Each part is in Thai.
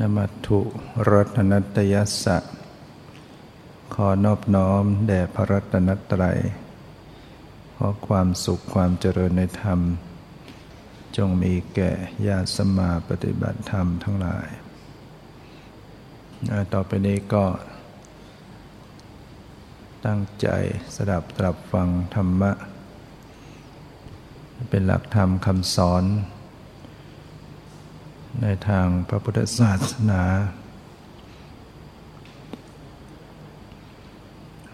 นมัตุรัตนัตยสะ ขอนอบน้อมแด่พระรัตนตรัย ขอความสุขความเจริญในธรรม จงมีแก่ญาติสมาปฏิบัติธรรมทั้งหลาย ต่อไปนี้ก็ ตั้งใจสดับตรับฟังธรรมะ เป็นหลักธรรมคำสอน ในทางพระพุทธศาสนา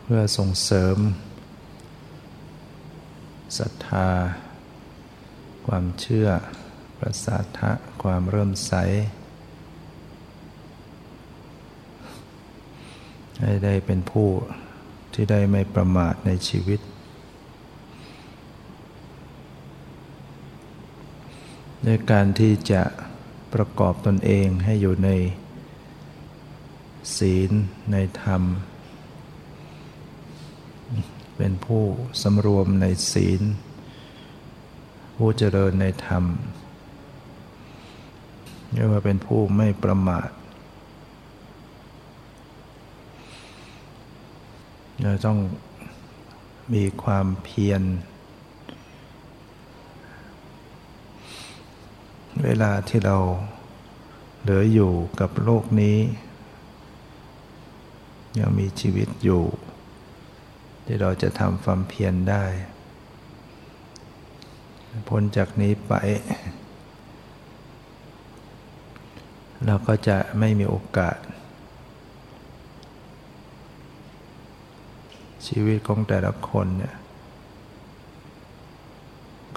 เพื่อส่งเสริมศรัทธา ความเชื่อ ประสาทะความเริ่มใส ให้ได้เป็นผู้ที่ได้ไม่ประมาทในชีวิตด้วยการที่จะ ประกอบตนเองให้อยู่ใน ศีลในธรรม เป็นผู้สำรวมในศีล ผู้เจริญในธรรมเรียกว่าเป็นผู้ไม่ประมาทเราต้องมีความเพียร เวลาที่เราเหลืออยู่กับโลกนี้ ยังมีชีวิตอยู่ ที่เราจะทำความเพียรได้ พ้นจากนี้ไป เราก็จะไม่มีโอกาส ชีวิตของแต่ละคนเนี่ย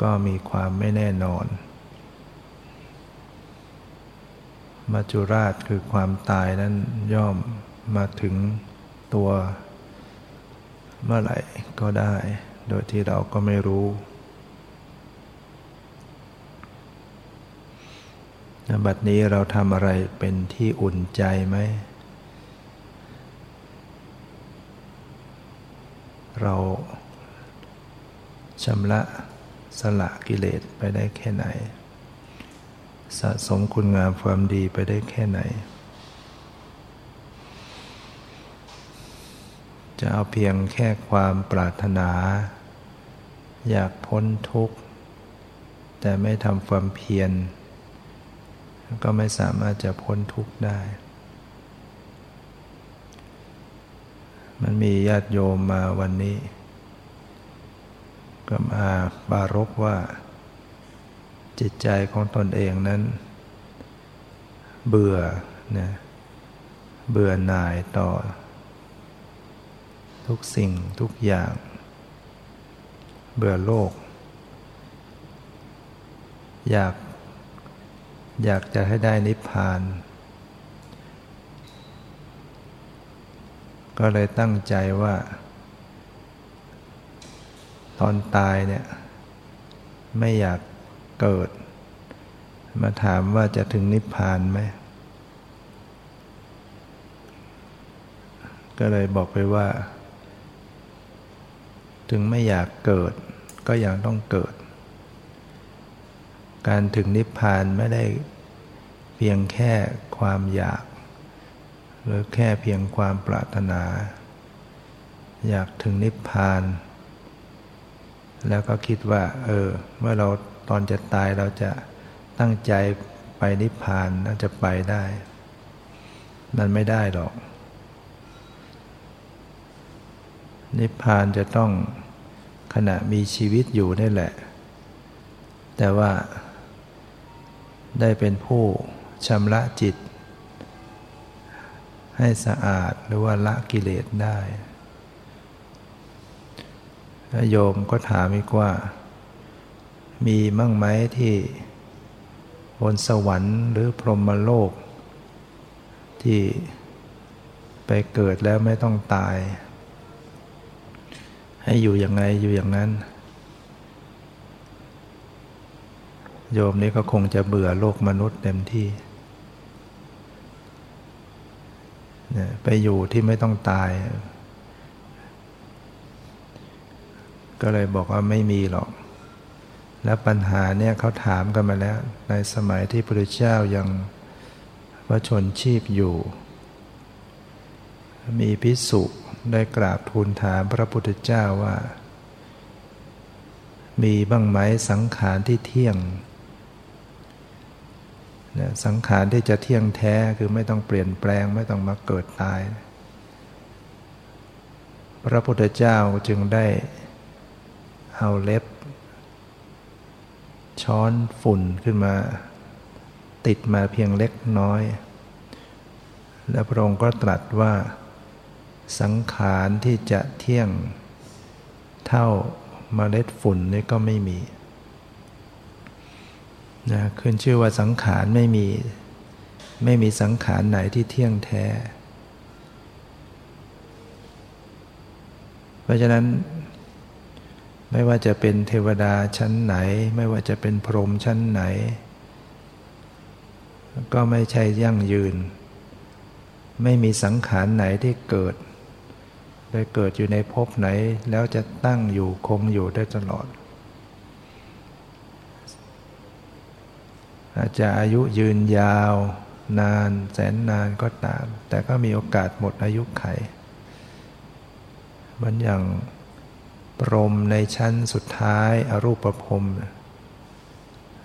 ก็มีความไม่แน่นอน มัจจุราชคือความตายนั้นย่อมมาถึงตัวเมื่อไหร่ก็ได้ โดยที่เราก็ไม่รู้บัดนี้เราทำอะไรเป็นที่อุ่นใจไหม เราชำระสละกิเลสไปได้แค่ไหน สะสมคุณงามความดีไปได้แค่ไหน จะเอาเพียงแค่ความปรารถนา อยากพ้นทุกข์ แต่ไม่ทำความเพียร ก็ไม่สามารถจะพ้นทุกข์ได้ มันมีญาติโยมมาวันนี้ ก็มาบารกว่า จิตใจของตนเองนั้น เบื่อนะเบื่อหน่ายต่อ ทุกสิ่งทุกอย่าง เบื่อโลก อยาก อยากจะให้ได้นิพพาน ก็เลยตั้งใจว่า ตอนตายเนี่ย ไม่อยาก เกิด มาถามว่าจะถึงนิพพานไหม ก็เลยบอกไปว่า ถึงไม่อยากเกิด ก็ยังต้องเกิด การถึงนิพพานไม่ได้เพียงแค่ความอยาก หรือแค่เพียงความปรารถนา อยากถึงนิพพานแล้วก็คิดว่า เออ เมื่อเรา ตอนจะตายเราจะตั้งใจไปนิพพานน่าจะไปได้ มันไม่ได้หรอก นิพพานจะต้องขณะมีชีวิตอยู่นี่แหละ แต่ว่าได้เป็นผู้ชำระจิต ให้สะอาดหรือว่าละกิเลสได้โยมก็ถามอีกว่า มีมั่งไหมที่บนสวรรค์หรือพรหมโลก ที่ไปเกิดแล้วไม่ต้องตาย ให้อยู่อยังไงอยู่อย่างนั้น โยมนี้ก็คงจะเบื่อโลกมนุษย์เต็มที่ไปอยู่ที่ไม่ต้องตาย ก็เลยบอกว่าไม่มีหรอก แล้วปัญหาเนี่ยเขาถามกันมาแล้ว ในสมัยที่พระพุทธเจ้ายังประชนชีพอยู่ มีพิสุได้กราบทูลถามพระพุทธเจ้าว่า มีบ้างไหมสังขารที่เที่ยงสังขารที่จะเที่ยงแท้คือไม่ต้องเปลี่ยนแปลงไม่ต้องมาเกิดตาย พระพุทธเจ้าจึงได้เอาเล็บ ช้อนฝุ่นขึ้นมา ติดมาเพียงเล็กน้อย และพระองค์ก็ตรัสว่า สังขารที่จะเที่ยงเท่ามาเมล็ดฝุ่นนี่ก็ไม่มีนะขึ้นชื่อว่าสังขารไม่มี ไม่มีสังขารไหนที่เที่ยงแท้ เพราะฉะนั้น ไม่ว่าจะเป็นเทวดาชั้นไหน ไม่ว่าจะเป็นพรหมชั้นไหน ก็ไม่ใช่ยั่งยืน ไม่มีสังขารไหนที่เกิดไปเกิดอยู่ในภพไหนแล้วจะตั้งอยู่คงอยู่ได้ตลอด อาจจะอายุยืนยาว นานแสนนานก็ตาม แต่ก็มีโอกาสหมดอายุไขมันอย่าง ปรมในชั้นสุดท้ายอรูปภพ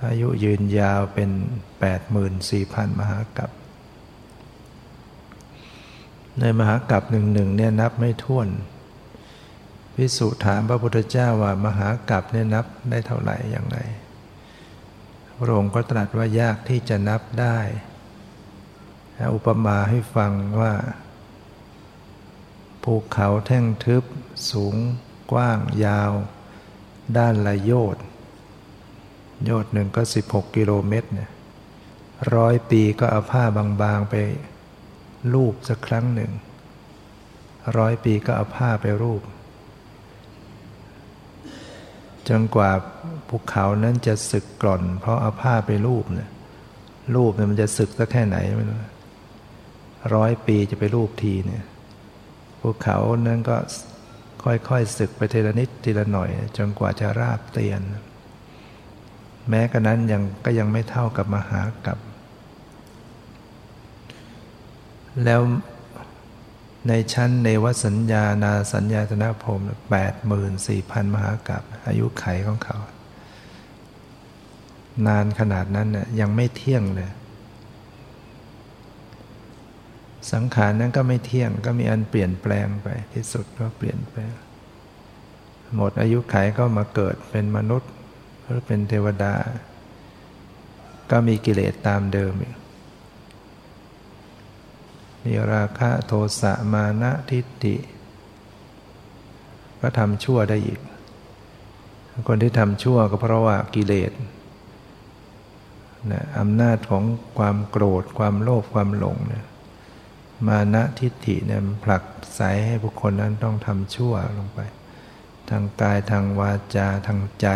อายุยืนยาวเป็น 84,000 มหากัปในมหากัปหนึ่งหนึ่งเนี่ยนับไม่ถ้วนพิสุถามพระพุทธเจ้าว่ามหากัปเนี่ยนับได้เท่าไหร่อย่างไรพระองค์ก็ตรัสว่ายากที่จะนับได้ อุปมาให้ฟังว่าภูเขาแท่งทึบสูง กว้างยาว ด้านละโยชน์โยชน์หนึ่งก็ 16 กิโลเมตรเนี่ยร้อยปีก็เอาผ้าบางๆไปลูบสักครั้งหนึ่ง ร้อยปีก็เอาผ้าไปรูป จนกว่าภูเขานั้นจะสึกกร่อน เพราะเอาผ้าไปรูปเนี่ยรูปเนี่ยมันจะสึกสักแค่ไหนไม่รู้ร้อยปีจะไปรูปทีเนี่ยภูเขานั้นก็ ค่อยๆสึกไปทีละนิดทีละหน่อย จนกว่าจะราบเตียน แม้กระนั้นยังก็ยังไม่เท่ากับมหากับ แล้วในชั้นเนวสัญญานาสัญญาตนะพรมแปดหมื่นสี่พันมหากับ อายุไขของเขา นานขนาดนั้นน่ยยังไม่เที่ยงเลย สังขารนั้นก็ไม่เที่ยงก็มีอันเปลี่ยนแปลงไปที่สุดก็เปลี่ยนแปลง หมดอายุไขก็มาเกิดเป็นมนุษย์หรือเป็นเทวดา ก็มีกิเลสตามเดิมอีกมีราคะโทสะมานะทิฏฐิก็ทำชั่วได้อีก คนที่ทำชั่วก็เพราะว่ากิเลสนะอำนาจของความโกรธความโลภความหลงเนี่ย มานะทิฏฐิเนี่ยผลักไสให้บุคคลนั้นต้องทำชั่วลงไป ทางกายทางวาจาทางใจ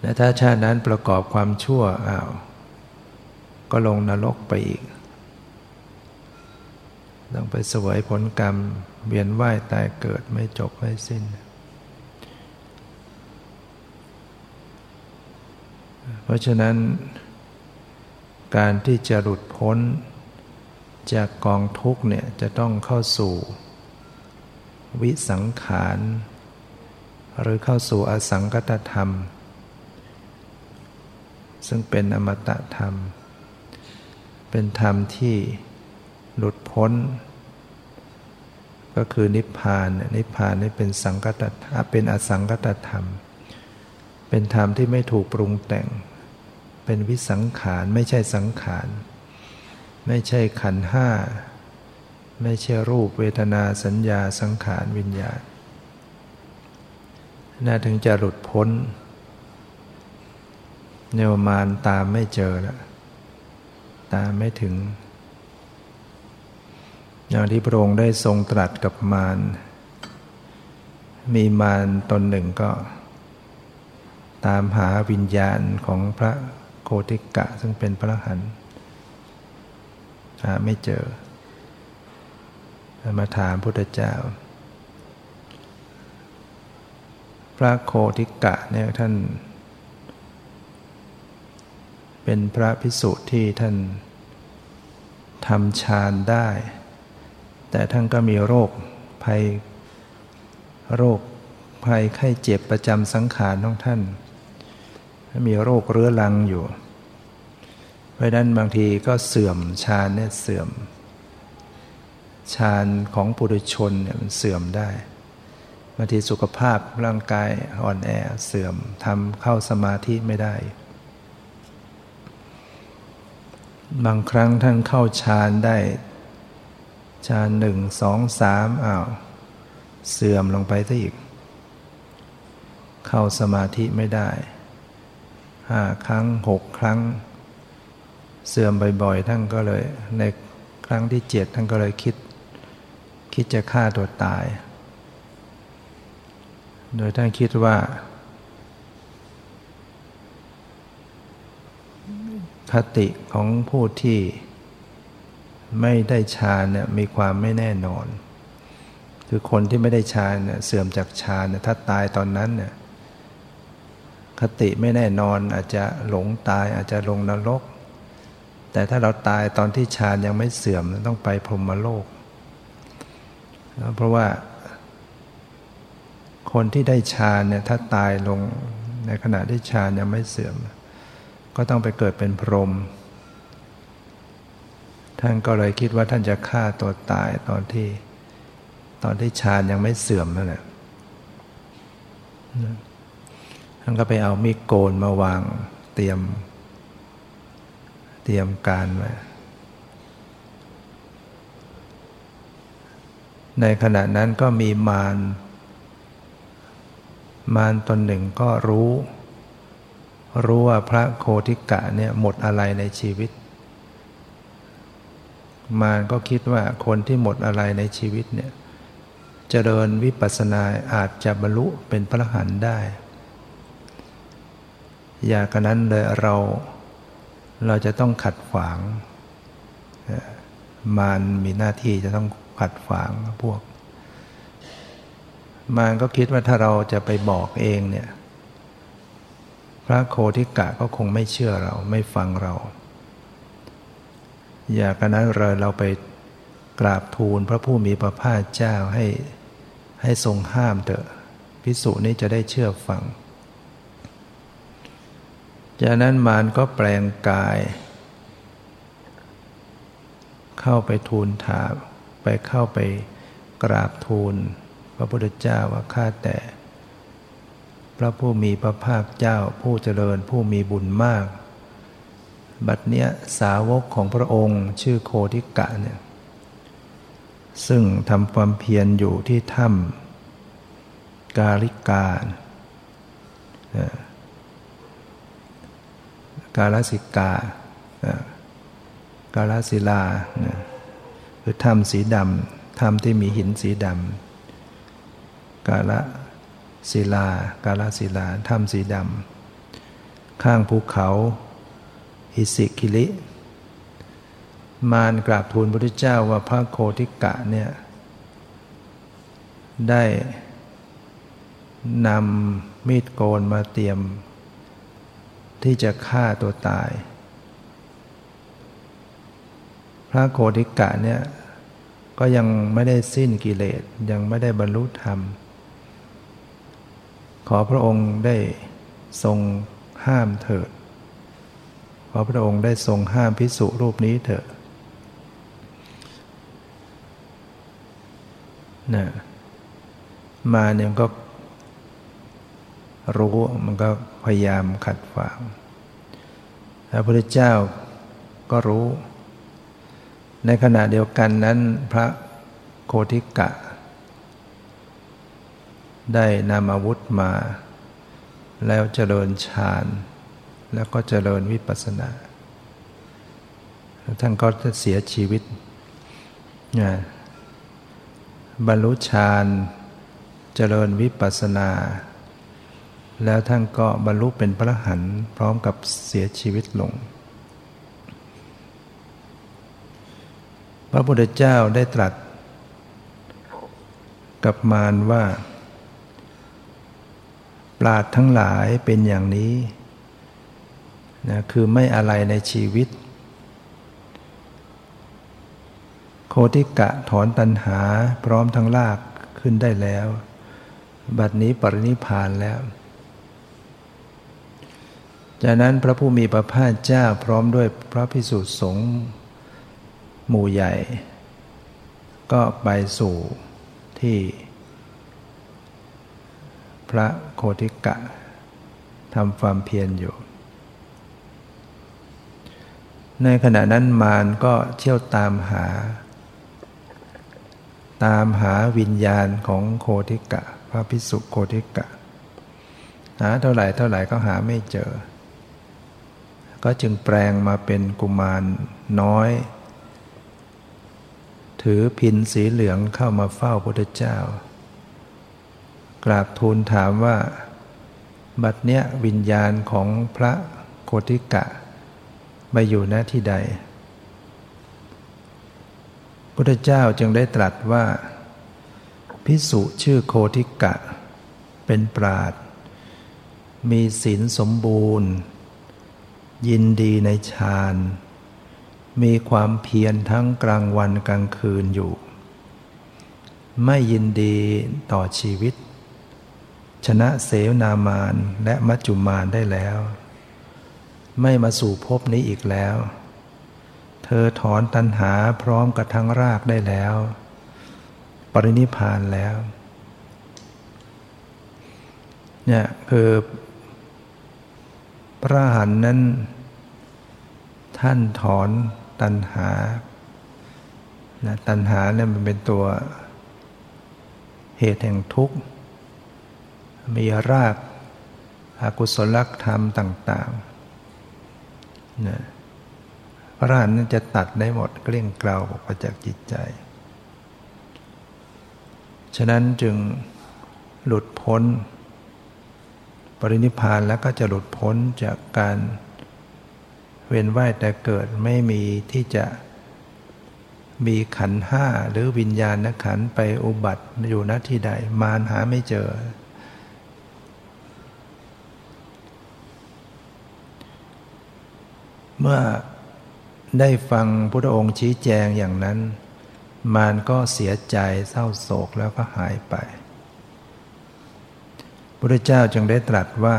และถ้าชาตินั้นประกอบความชั่วอ้าวก็ลงนรกไปอีก ต้องไปสวยผลกรรม เวียนว่ายตายเกิดไม่จบไม่สิ้น เพราะฉะนั้น การที่จะหลุดพ้น จากกองทุกเนี่ยจะต้องเข้าสู่ วิสังขาร หรือเข้าสู่อสังกตธรรม ซึ่งเป็นอมตะธรรม เป็นธรรมที่หลุดพ้น ก็คือนิพพาน นิพพานนี่เป็นสังกัตถะเป็นอสังกัตธรรม เป็นธรรมที่ไม่ถูกปรุงแต่ง เป็นวิสังขารไม่ใช่สังขาร ไม่ใช่ขันห้า ไม่ใช่รูปเวทนาสัญญาสังขารวิญญาณน่าถึงจะหลุดพ้นเนวมานตามไม่เจอแล้วตามไม่ถึง อย่างที่พระองค์ได้ทรงตรัสกับมารมีมารตนหนึ่งก็ ตามหาวิญญาณของพระ โคติกะ ซึ่งเป็นพระหันหาไม่เจอ มาถามพุทธเจ้า พระโคติกะเนี่ยท่าน เป็นพระพิสุที่ท่านทำฌานได้ แต่ท่านก็มีโรคภัยโรคภัยไข้เจ็บประจำสังขารของท่าน มีโรคเรื้อรังอยู่ เพราะนั้นบางทีก็เสื่อมฌานเนี่ยเสื่อมฌานของปุถุชนเนี่ยมันเสื่อมได้บางทีสุขภาพร่างกายอ่อนแอเสื่อมทำเข้าสมาธิไม่ได้ บางครั้งท่านเข้าฌานได้ฌานหนึ่งสองสามอ้าวเสื่อมลงไปซะอีก เข้าสมาธิไม่ได้ ห้าครั้งหกครั้ง เสื่อมบ่อยๆ ท่านก็เลย ในครั้งที่เจ็ดท่านก็เลยคิด คิดจะฆ่าตัวตาย โดยท่านคิดว่า คติของผู้ที่ไม่ได้ฌานเนี่ยมีความไม่แน่นอน คือคนที่ไม่ได้ฌานเนี่ยเสื่อมจากฌานเนี่ยถ้าตายตอนนั้นเนี่ย คติไม่แน่นอนอาจจะหลงตายอาจจะลงนรก แต่ถ้าเราตายตอนที่ฌานยังไม่เสื่อมต้องไปพรหมโลก เพราะว่า คนที่ได้ฌานเนี่ยถ้าตายลงในขณะที่ฌานยังไม่เสื่อม ก็ต้องไปเกิดเป็นพรหมท่านก็เลยคิดว่าท่านจะฆ่าตัวตายตอนที่ ตอนที่ฌานยังไม่เสื่อมนั่นแหละ ท่านก็ไปเอามีดโกนมาวางเตรียม เตรียมการไว้ในขณะนั้นก็มีมารมารตนหนึ่งก็รู้ รู้ว่าพระโคติกะเนี่ยหมดอะไรในชีวิต มารก็คิดว่าคนที่หมดอะไรในชีวิตเนี่ยจเจริญวิปัสสนาอาจจะบรรลุเป็นพระหันได้ อย่ากนั้นเลยเราเราจะต้องขัดขวางมารมีหน้าที่จะต้องขัดขวางพวก มารก็คิดว่าถ้าเราจะไปบอกเองเนี่ย พระโคทิกะก็คงไม่เชื่อเราไม่ฟังเรา อย่ากนั้นเลยเราไปกราบทูลพระผู้มีพระภาคเจ้าให้ให้ทรงห้ามเถอะพิสุนี้จะได้เชื่อฟัง จากนั้นมารก็แปลงกาย เข้าไปทูลถามไปเข้าไปกราบทูล พระพุทธเจ้าว่าข้าแต่ พระผู้มีพระภาคเจ้าผู้เจริญผู้มีบุญมาก บัดเนี้ยสาวกของพระองค์ชื่อโคทิกะเนี่ยซึ่งทำความเพียรอยู่ที่ถ้ำกาลิกา กาลสิกากาลศิลาคือถ้ำสีดำถ้ำที่มีหินสีดำกาลศิลากาลศิลาถ้ำสีดำข้างภูเขาอิสิกิลิ มารกราบทูลพระพุทธเจ้าว่าพระโคติกะเนี่ยได้นำมีดโกนมาเตรียม ที่จะฆ่าตัวตาย พระโคติกะเนี่ยก็ยังไม่ได้สิ้นกิเลสยังไม่ได้บรรลุธรรม ขอพระองค์ได้ทรงห้ามเถิด ขอพระองค์ได้ทรงห้ามพิสุรูปนี้เถิดนะมาเนี่ยก็รู้มันก็ พยายามขัดขวางพระพุทธเจ้าก็รู้ ในขณะเดียวกันนั้นพระโคติกะ ได้นำอาวุธมา แล้วเจริญฌาน แล้วก็เจริญวิปัสสนาท่านก็จะเสียชีวิตนะบรรลุฌาน เจริญวิปัสสนา แล้วท่านก็บรรลุเป็นพระหันพร้อมกับเสียชีวิตลง พระพุทธเจ้าได้ตรัส กับมารว่า ปราดทั้งหลายเป็นอย่างนี้นะคือไม่อะไรในชีวิต โคติกะถอนตัณหาพร้อมทั้งลากขึ้นได้แล้ว บัดนี้ปรินิพานแล้ว จากนั้นพระผู้มีพระภาคเจ้าพร้อมด้วยพระพิสุทธิสงฆ์หมู่ใหญ่ ก็ไปสู่ที่ พระโคติกะทำความเพียรอยู่ ในขณะนั้นมารก็เที่ยวตามหา ตามหาวิญญาณของโคติกะ พระพิสุโคติกะ หาเท่าไหร่เท่าไหร่ก็หาไม่เจอ ก็จึงแปลงมาเป็นกุมารน้อย ถือพินสีเหลืองเข้ามาเฝ้าพระพุทธเจ้า กราบทูลถามว่า บัดเนี้ยวิญญาณของพระโคติกะมาอยู่ณที่ใดพุทธเจ้าจึงได้ตรัสว่า พิสุชื่อโคติกะ เป็นปราดมีศีลสมบูรณ์ ยินดีในฌาน มีความเพียรทั้งกลางวันกลางคืนอยู่ ไม่ยินดีต่อชีวิต ชนะเสวนามานและมัจจุมานได้แล้ว ไม่มาสู่ภพนี้อีกแล้ว เธอถอนตัณหาพร้อมกับทั้งรากได้แล้ว ปรินิพานแล้วเนี่ยคือ พระหันนั้น ท่านถอนตัณหานะตัณหาเนี่ยมันเป็นตัวเหตุแห่งทุกข์ มีรากอากุศลธรรมต่างๆนะพระหันต์จะตัดได้หมดเกลี้ยงเกลาออกมาจากจิตใจ ฉะนั้นจึงหลุดพ้น ปรินิพานแล้วก็จะหลุดพ้นจากการเวียนว่ายแต่เกิดไม่มีที่จะมีขันห้าหรือวิญญาณขันไปอุบัติอยู่ณที่ใดมารหาไม่เจอ เมื่อได้ฟังพุทธองค์ชี้แจงอย่างนั้น มารก็เสียใจเศร้าโศกแล้วก็หายไป พุทธเจ้าจึงได้ตรัสว่า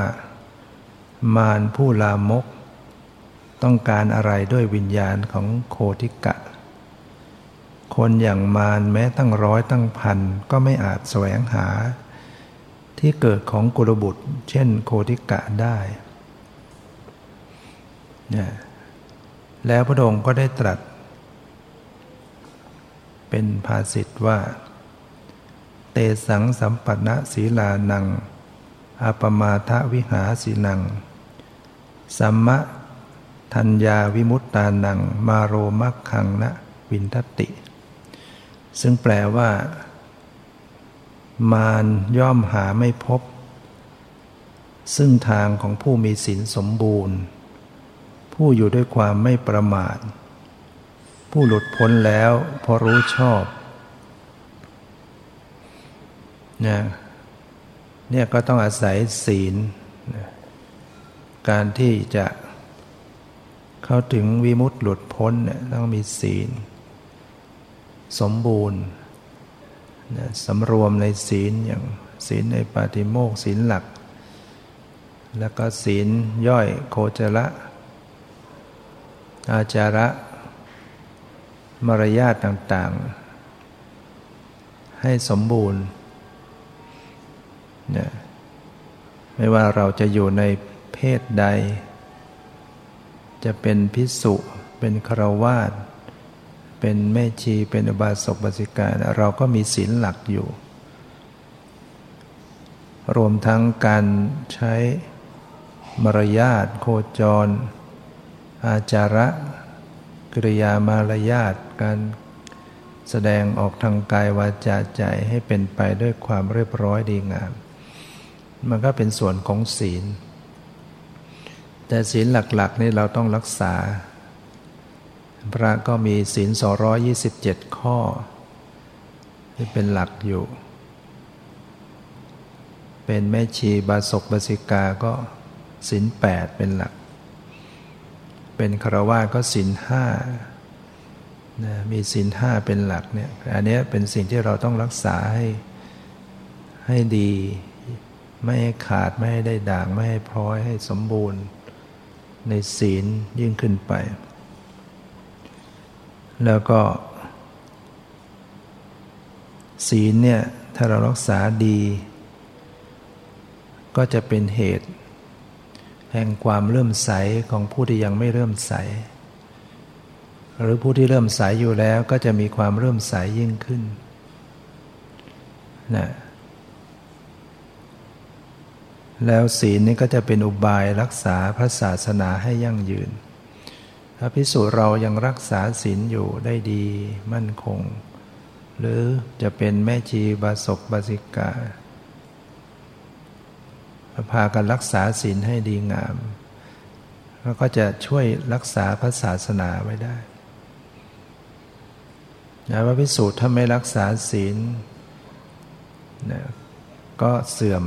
มารผู้ลามก ต้องการอะไรด้วยวิญญาณของโคติกะ คนอย่างมารแม้ตั้งร้อยตั้งพันก็ไม่อาจแสวงหา ที่เกิดของกุลบุตร เช่นโคติกะได้เนี่ยแล้วพระองค์ก็ได้ตรัส เป็นภาษิตว่า เตสังสัมปันศีลานัง อาปมาทวิหาสีนัง สัมมะทัญญาวิมุตตานัง มาโรมักขังนะวินทติ ซึ่งแปลว่า มารย่อมหาไม่พบ ซึ่งทางของผู้มีศีลสมบูรณ์ ผู้อยู่ด้วยความไม่ประมาท ผู้หลุดพ้นแล้วพอรู้ชอบเนี่ย เนี่ยก็ต้องอาศัยศีล การที่จะเข้าถึงวิมุตติหลุดพ้นเนี่ยต้องมีศีล สมบูรณ์สำรวมในศีลอย่างศีลในปาติโมกศีลหลัก แล้วก็ศีลย่อยโคจระอาจาระ มารยาทต่าง ๆ ให้สมบูรณ์ นี่ยไม่ว่าเราจะอยู่ในเพศใด จะเป็นพิสุเป็นครวาสเป็นแม่ชีเป็นอบาสกบาสิกาเราก็มีศีลหลักอยู่ รวมทั้งการใช้มารยาทโคจร อาจาระกริยามารยาทการแสดงออกทางกายวาจาใจให้เป็นไปด้วยความเรียบร้อยดีงาม มันก็เป็นส่วนของศีล แต่ศีลหลักๆนี่เราต้องรักษา พระก็มีศีล227ข้อ ที่เป็นหลักอยู่ เป็นแม่ชีบาศกบาสิกาก็ศีล8เป็นหลัก เป็นครวาก็ศีลห้านะมีศีลห้าเป็นหลักเนี่ย อันนี้เป็นสิ่งที่เราต้องรักษาให้ให้ดี ไม่ให้ขาดไม่ให้ได้ด่าง ไม่ให้พร้อยให้สมบูรณ์ ในศีลยิ่งขึ้นไป แล้วก็ ศีลเนี่ย ถ้าเรารักษาดี ก็จะเป็นเหตุ แห่งความเริ่มใสของผู้ที่ยังไม่เริ่มใส หรือผู้ที่เริ่มใสอยู่แล้วก็จะมีความเริ่มใสยิ่งขึ้นนะ แล้วศีลนี้ก็จะเป็นอุบายรักษาพระศาสนาให้ยั่งยืนถ้าพิสูจเรายังรักษาศีลอยู่ได้ดีมั่นคง หรือจะเป็นแม่ชีบาศกบาสิกาพากันรักษาศีลให้ดีงาม แล้วก็จะช่วยรักษาพระศาสนาไว้ได้นะว่าพิสูจน์ถ้าไม่รักษาศีลนะก็เสื่อม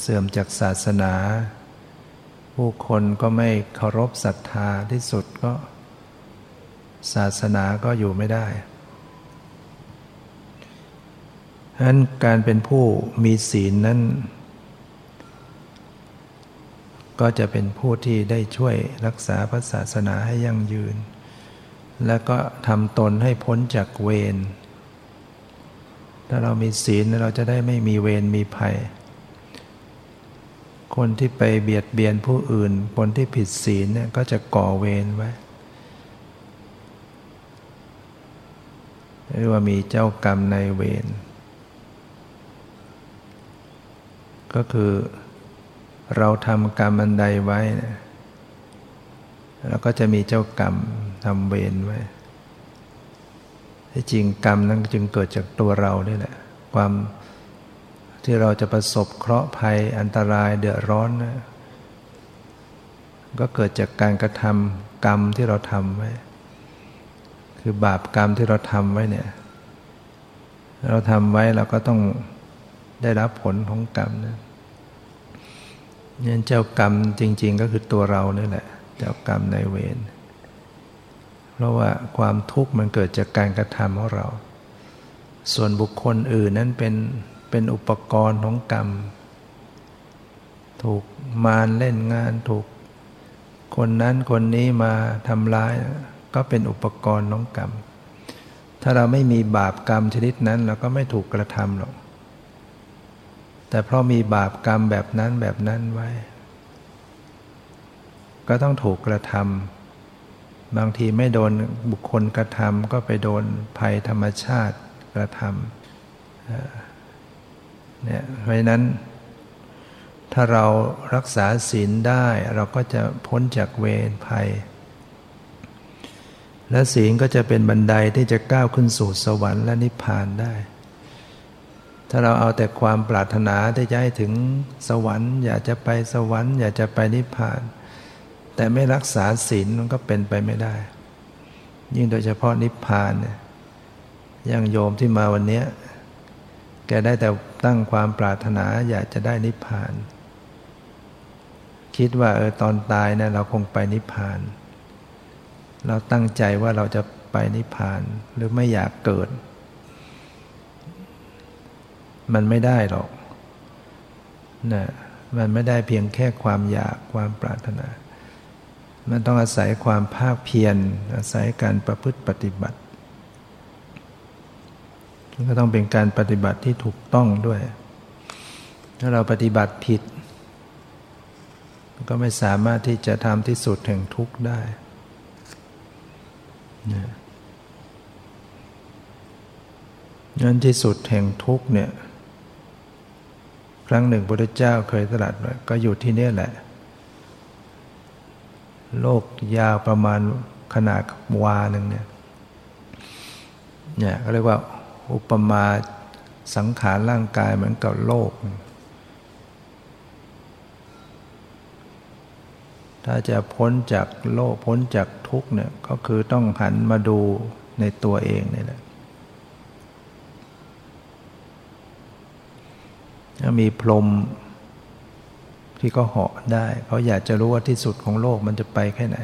เสื่อมจากศาสนา ผู้คนก็ไม่เคารพศรัทธาที่สุดก็ ศาสนาก็อยู่ไม่ได้ฉะนั้นการเป็นผู้มีศีลนั้น ก็จะเป็นผู้ที่ได้ช่วยรักษาพระศาสนาให้ยั่งยืน และก็ทำตนให้พ้นจากเวรถ้าเรามีศีลเราจะได้ไม่มีเวรมีภัย คนที่ไปเบียดเบียนผู้อื่น คนที่ผิดศีลเนี่ยก็จะก่อเวรไว้เรียกว่ามีเจ้ากรรมในเวรก็คือเราทำกรรมอันใดไว้ แล้วก็จะมีเจ้ากรรมทำเวรไว้ที่จริงกรรมนั้นจึงเกิดจากตัวเรานี่แหละ ความ ที่เราจะประสบเคราะห์ภัยอันตรายเดือดร้อนนะก็เกิดจากการกระทำกรรมที่เราทำไว้ คือบาปกรรมที่เราทำไว้เนี่ย เราทำไว้เราก็ต้องได้รับผลของกรรมนะนี่เจ้ากรรมจริง ๆ ก็คือตัวเราเนี่ยแหละ เจ้ากรรมในเวร เพราะว่าความทุกข์มันเกิดจากการกระทำของเรา ส่วนบุคคลอื่นนั้นเป็น เป็นอุปกรณ์ของกรรม ถูกมารเล่นงานถูก คนนั้นคนนี้มาทำร้าย ก็เป็นอุปกรณ์ของกรรม ถ้าเราไม่มีบาปกรรมชนิดนั้นเราก็ไม่ถูกกระทำหรอก แต่เพราะมีบาปกรรมแบบนั้นแบบนั้นไว้ ก็ต้องถูกกระทำบางทีไม่โดนบุคคลกระทำก็ไปโดนภัยธรรมชาติกระทำ เนี่ยเพราะนั้น ถ้าเรารักษาศีลได้เราก็จะพ้นจากเวรภัย และศีลก็จะเป็นบันไดที่จะก้าวขึ้นสู่สวรรค์และนิพพานได้ ถ้าเราเอาแต่ความปรารถนาที่จะให้ถึงสวรรค์ อยากจะไปสวรรค์ อยากจะไปนิพพาน แต่ไม่รักษาศีลมันก็เป็นไปไม่ได้ ยิ่งโดยเฉพาะนิพพานเนี่ยอย่างโยมที่มาวันนี้แกได้แต่ ตั้งความปรารถนาอยากจะได้นิพพาน คิดว่าเออตอนตายเนะเราคงไปนิพพาน เราตั้งใจว่าเราจะไปนิพพานหรือไม่อยากเกิด มันไม่ได้หรอกนะมันไม่ได้เพียงแค่ความอยากความปรารถนา มันต้องอาศัยความภาคเพียรอาศัยการประพฤติปฏิบัติ ก็ต้องเป็นการปฏิบัติที่ถูกต้องด้วย ถ้าเราปฏิบัติผิด ก็ไม่สามารถที่จะทำที่สุดแห่งทุกข์ได้นั้นที่สุดแห่งทุกข์เนี่ย ครั้งหนึ่งพระเจ้าเคยตรัสว่าก็อยู่ที่นี่แหละ โลกยาวประมาณขนาดวาหนึ่งเนี่ย เนี่ยก็เรียกว่า อุปมาสังขารร่างกายเหมือนกับโลก ถ้าจะพ้นจากโลกพ้นจากทุกเนี่ยก็คือต้องหันมาดูในตัวเองนี่แหละถ้ามีพรมที่ก็เหาะได้ เขาอยากจะรู้ว่าที่สุดของโลกมันจะไปแค่ไหน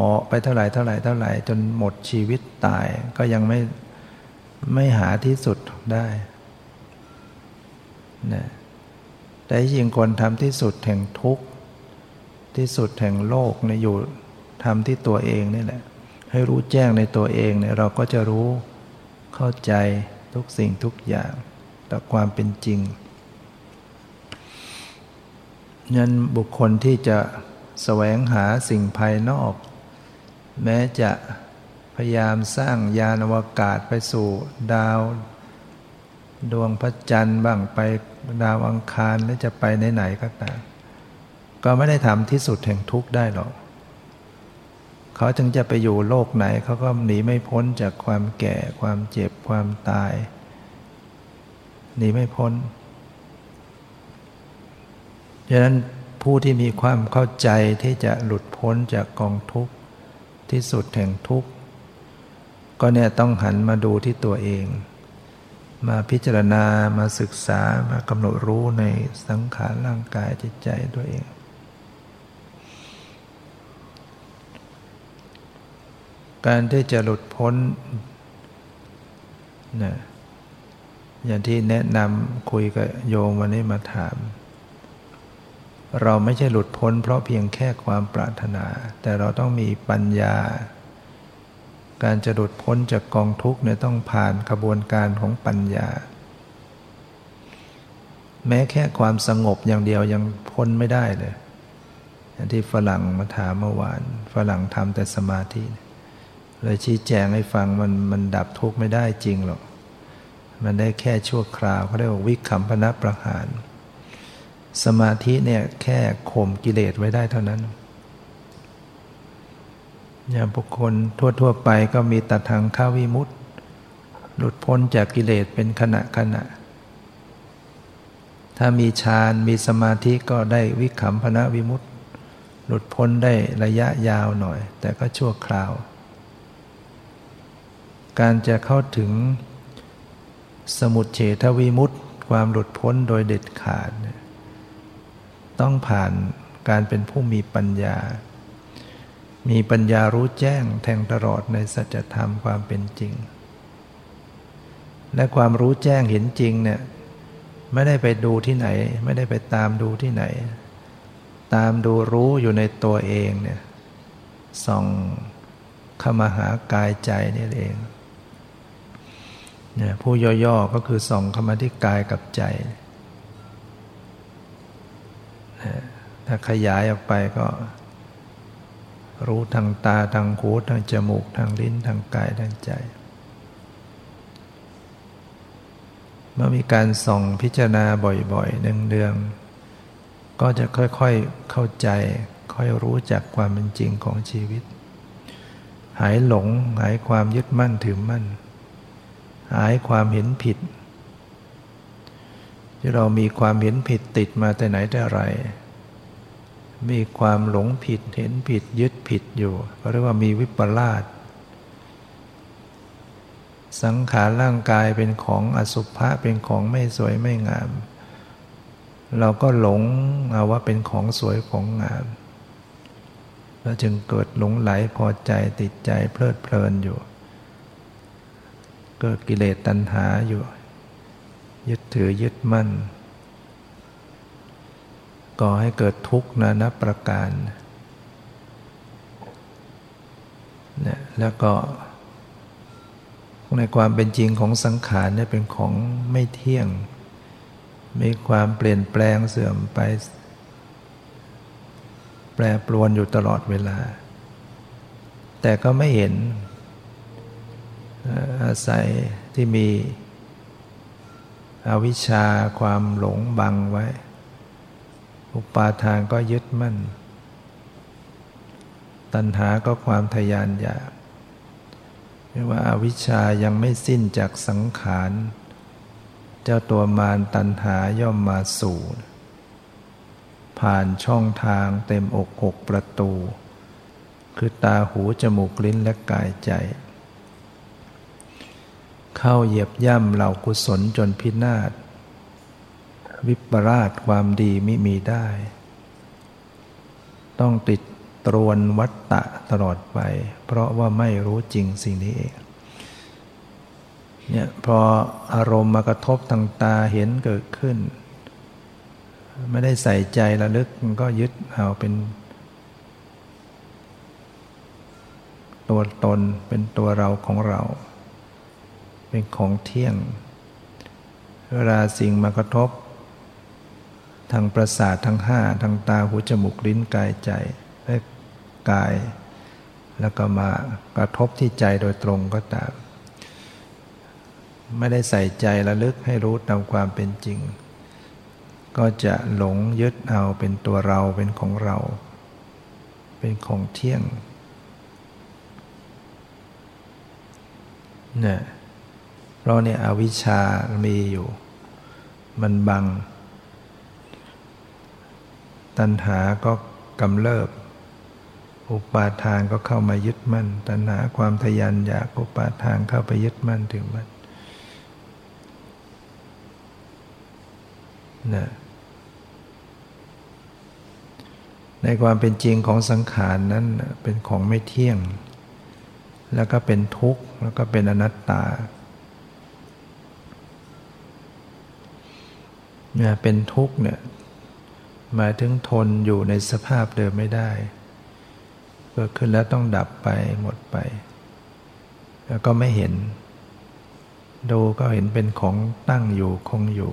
หาะไปเท่าไหร่เท่าไหร่เท่าไหร่จนหมดชีวิตตายก็ยังไม่ไม่หาที่สุดได้นะแต่จริงคนทำที่สุดแห่งทุกข์ ที่สุดแห่งโลกเนี่ยอยู่ทำที่ตัวเองนี่แหละ ให้รู้แจ้งในตัวเองเนี่ยเราก็จะรู้เข้าใจทุกสิ่งทุกอย่างต่อความเป็นจริงนั้นบุคคลที่จะแสวงหาสิ่งภายนอก แม้จะพยายามสร้างยานอวกาศไปสู่ดาว ดวงพระจันทร์บ้างไปดาวอังคารแล้วจะไปไหนๆก็ตามก็ไม่ได้ทำที่สุดแห่งทุกข์ได้หรอก เขาจึงจะไปอยู่โลกไหนเขาก็หนีไม่พ้นจากความแก่ความเจ็บความตาย หนีไม่พ้นดังนั้นผู้ที่มีความเข้าใจที่จะหลุดพ้นจากกองทุกข์ ที่สุดแห่งทุกข์ ก็เนี่ยต้องหันมาดูที่ตัวเอง มาพิจารณามาศึกษามากำหนดรู้ในสังขารร่างกายจิตใจตัวเอง การที่จะหลุดพ้นนะอย่างที่แนะนำคุยกับโยมวันนี้มาถาม เราไม่ใช่หลุดพ้น เพราะเพียงแค่ความปรารถนา แต่เราต้องมีปัญญา การจะหลุดพ้นจากกองทุกข์เนี่ยต้องผ่านกระบวนการของปัญญา แม้แค่ความสงบอย่างเดียวยังพ้นไม่ได้เลยที่ฝรั่งมาถามเมื่อวาน ฝรั่งทำแต่สมาธิเเลยชี้แจงให้ฟังมันมันดับทุกข์ไม่ได้จริงหรอก มันได้แค่ชั่วคราวเขาเรียกว่าวิคัมพนะประหาร สมาธิเนี่ยแค่ข่มกิเลสไว้ได้เท่านั้นอย่างบุคคลทั่ว ๆ ไปก็มีตัดทางข้าวิมุตติ หลุดพ้นจากกิเลสเป็นขณะขณะ ถ้ามีฌานมีสมาธิก็ได้วิคัมพนะวิมุตติ หลุดพ้นได้ระยะยาวหน่อย แต่ก็ชั่วคราว การจะเข้าถึงสมุทเฉทวิมุตติ ความหลุดพ้นโดยเด็ดขาด ต้องผ่านการเป็นผู้มีปัญญา มีปัญญารู้แจ้งแทงตลอดในสัจธรรมความเป็นจริง และความรู้แจ้งเห็นจริงเนี่ยไม่ได้ไปดูที่ไหน ไม่ได้ไปตามดูที่ไหน ตามดูรู้อยู่ในตัวเองเนี่ยส่องเข้ามาหากายใจนี่เองเนี่ยผู้ย่อๆก็คือส่องเข้ามาที่กายกับใจ ถ้าขยายออกไปก็ รู้ทางตาทางหูทางจมูกทางลิ้นทางกายทางใจ เมื่อมีการส่องพิจารณาบ่อยๆเนืองๆก็จะค่อยๆเข้าใจ ค่อยรู้จักความเป็นจริงของชีวิต หายหลงหายความยึดมั่นถือมั่น หายความเห็นผิดที่เรามีความเห็นผิดติดมาแต่ไหนแต่ไร มีความหลงผิดเห็นผิดยึดผิดอยู่เรียกว่ามีวิปลาสสังขารร่างกายเป็นของอสุภะเป็นของไม่สวยไม่งาม เราก็หลงเอาว่าเป็นของสวยของงามแล้วจึงเกิดหลงไหลพอใจติดใจเพลิดเพลินอยู่ เกิดกิเลสตัณหาอยู่ ยึดถือยึดมั่น ก่อให้เกิดทุกข์นานับประการเนี่ยแล้วก็ในความเป็นจริงของสังขารเนี่ยเป็นของไม่เที่ยง มีความเปลี่ยนแปลงเสื่อมไป แปรปรวนอยู่ตลอดเวลา แต่ก็ไม่เห็น อาศัยที่มีอวิชชาความหลงบังไว้ อุปาทานก็ยึดมั่น ตัณหาก็ความทยานอยากเรียกว่าอาวิชชายังไม่สิ้นจากสังขาร เจ้าตัวมารตัณหาย่อมมาสู่ ผ่านช่องทางเต็มอกหกประตู คือตาหูจมูกลิ้นและกายใจ เข้าเหยียบย่ำเหล่ากุศลจนพินาศ วิปราชความดีไม่มีได้ ต้องติดตรวนวัตตะตลอดไป เพราะว่าไม่รู้จริงสิ่งนี้เองเนี่ยพออารมณ์มากระทบทางตาเห็นเกิดขึ้น ไม่ได้ใส่ใจระลึกมันก็ยึดเอาเป็น ตัวตนเป็นตัวเราของเรา เป็นของเที่ยง เวลาสิ่งมากระทบ ทางประสาททั้งห้าทางตาหูจมูกลิ้นกายใจและกาย แล้วก็มากระทบที่ใจโดยตรงก็ตาม ไม่ได้ใส่ใจระลึกให้รู้ตามความเป็นจริง ก็จะหลงยึดเอาเป็นตัวเราเป็นของเรา เป็นของเที่ยงเนี่ยเพราะเนี่ยอวิชชามีอยู่ มันบัง ตัณหาก็กำเริบ อุปาทานก็เข้ามายึดมั่น ตัณหาความทยานอยากอุปาทานเข้าไปยึดมั่นถึงมันนะในความเป็นจริงของสังขารนนั้นเป็นของไม่เที่ยง แล้วก็เป็นทุกข์ แล้วก็เป็นอนัตตาเนี่ยเป็นทุกข์เนี่ย หมายถึงทนอยู่ในสภาพเดิมไม่ได้เกิดขึ้นแล้วต้องดับไปหมดไป แล้วก็ไม่เห็น ดูก็เห็นเป็นของตั้งอยู่คงอยู่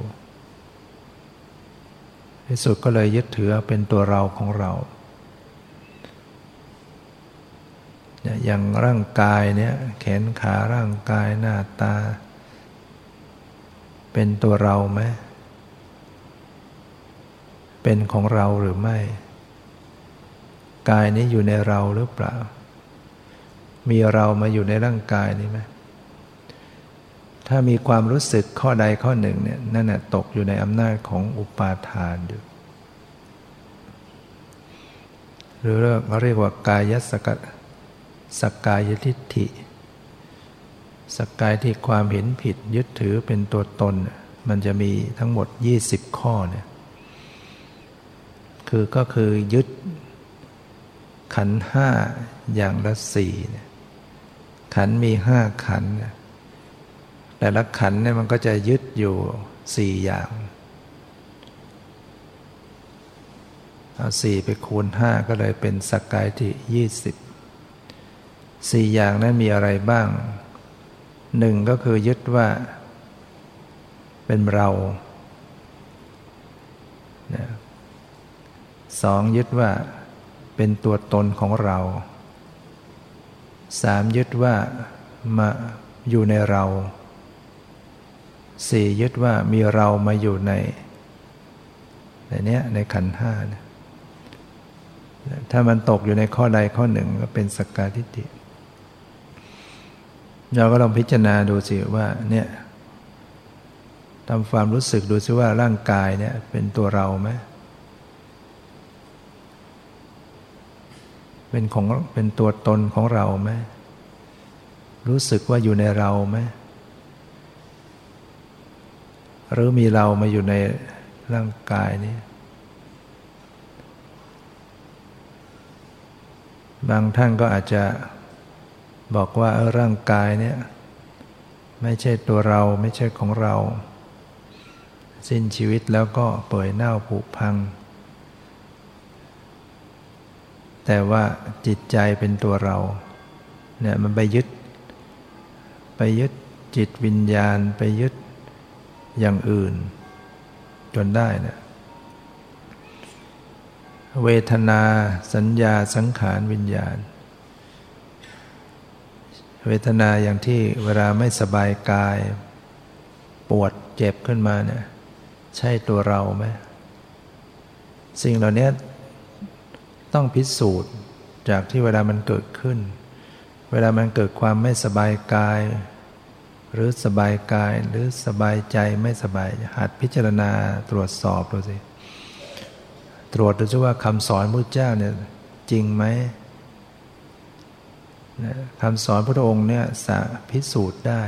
ที่สุดก็เลยยึดถือเป็นตัวเราของเราอย่างร่างกายเนี่ยแขนขาร่างกายหน้าตา เป็นตัวเราไหม เป็นของเราหรือไม่ กายนี้อยู่ในเราหรือเปล่า มีเรามาอยู่ในร่างกายนี้ไหมถ้ามีความรู้สึกข้อใดข้อหนึ่งเนี่ยนั่นแหะตกอยู่ในอำนาจของอุปาทานอยู่หรือเราเรียกว่ากายสกสกกายทิฏฐิสกกายที่ความเห็นผิดยึดถือเป็นตัวตน มันจะมีทั้งหมด 20 ข้อเนี่ย คือก็คือยึดขันห้าอย่างละสี่ขันมีห้าขัน แต่ละขันเนี่ยมันก็จะยึดอยู่สี่อย่างเอาสี่ไปคูณห้าก็เลยเป็นสกกายที่ยี่สิบสี่อย่างนั้นมีอะไรบ้างหนึ่งก็คือยึดว่า เป็นเรา สองยึดว่าเป็นตัวตนของเราสามยึดว่ามาอยู่ในเราสี่ยึดว่ามีเรามาอยู่ในในนี้ในขันห้าเนี่ยถ้ามันตกอยู่ในข้อใดข้อหนึ่งก็เป็นสกกาทิฏฐิเราก็ลองพิจารณาดูสิว่าเนี่ยทำความรู้สึกดูสิว่าร่างกายเนี่ยเป็นตัวเราไหม เป็นของเป็นตัวตนของเราไหมรู้สึกว่าอยู่ในเราไหมหรือมีเรามาอยู่ในร่างกายนี้ บางท่านก็อาจจะบอกว่าเออร่างกายเนี่ยไม่ใช่ตัวเราไม่ใช่ของเรา สิ้นชีวิตแล้วก็เปื่อยเน่าผุพัง แต่ว่าจิตใจเป็นตัวเราเนี่ยมันไปยึด ไปยึดจิตวิญญาณไปยึดอย่างอื่น จนได้นะเวทนาสัญญาสังขารวิญญาณ เวทนาอย่างที่เวลาไม่สบายกาย ปวดเจ็บขึ้นมาเนี่ยใช่ตัวเราไหมสิ่งเหล่านี้ ต้องพิสูจน์จากที่เวลามันเกิดขึ้น เวลามันเกิดความไม่สบายกาย หรือสบายกายหรือสบายใจไม่สบายหัดพิจารณาตรวจสอบดูสิตรวจดูซิว่าคำสอนพระเจ้าเนี่ยจริงไหมคำสอนพระองค์เนี่ยสาพิสูจน์ได้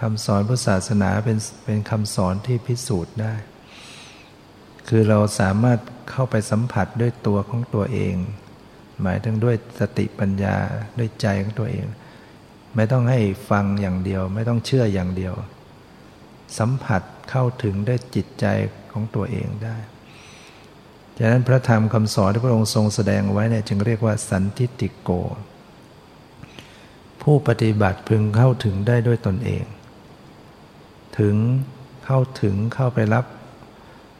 คำสอนพุทธศาสนาเป็นเป็นคำสอนที่พิสูจน์ได้ คือเราสามารถ เข้าไปสัมผัสด้วยตัวของตัวเอง หมายถึงด้วยสติปัญญาด้วยใจของตัวเอง ไม่ต้องให้ฟังอย่างเดียว ไม่ต้องเชื่ออย่างเดียว สัมผัสเข้าถึงได้จิตใจของตัวเองได้ฉะนั้นพระธรรมคำสอนที่พระองค์ทรงแสดงไว้เนี่ยจึงเรียกว่าสันทิติโก ผู้ปฏิบัติพึงเข้าถึงได้ด้วยตนเอง ถึงเข้าถึงเข้าไปรับ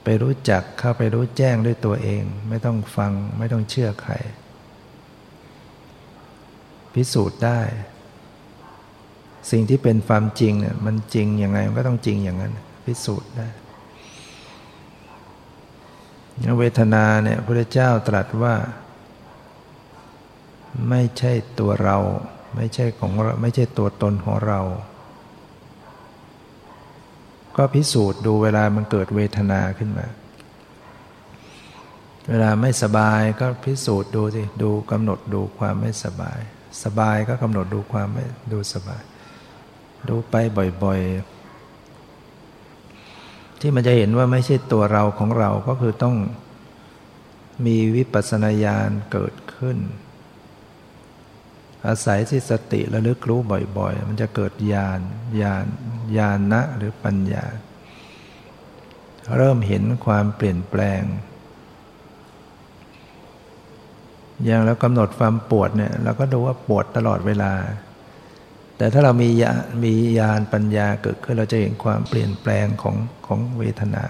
ไปรู้จักเข้าไปรู้แจ้งด้วยตัวเอง ไม่ต้องฟังไม่ต้องเชื่อใคร พิสูจน์ได้ สิ่งที่เป็นความจริงเนี่ยมันจริงยังไงมันก็ต้องจริงอย่างนั้น พิสูจน์ได้เวทนาเนี่ยพระเจ้าตรัสว่า ไม่ใช่ตัวเรา ไม่ใช่ของเราไม่ใช่ตัวตนของเรา ก็พิสูจน์ดูเวลามันเกิดเวทนาขึ้นมา เวลาไม่สบายก็พิสูจน์ดูสิดูกำหนดดูความไม่สบาย สบายก็กำหนดดูความไม่ดูสบาย ดูไปบ่อยๆ ที่มันจะเห็นว่าไม่ใช่ตัวเราของเราก็คือต้องมีวิปัสสนาญาณเกิดขึ้น อาศัยที่สติระลึกรู้บ่อย ๆ มันจะเกิดญาณญาณญาณนะหรือปัญญา เริ่มเห็นความเปลี่ยนแปลง อย่างแล้วกำหนดความปวดเนี่ยเราก็ดูว่าปวดตลอดเวลา แต่ถ้าเรามีญามีญาณปัญญาเกิดขึ้นเราจะเห็นความเปลี่ยนแปลงของของเวทนา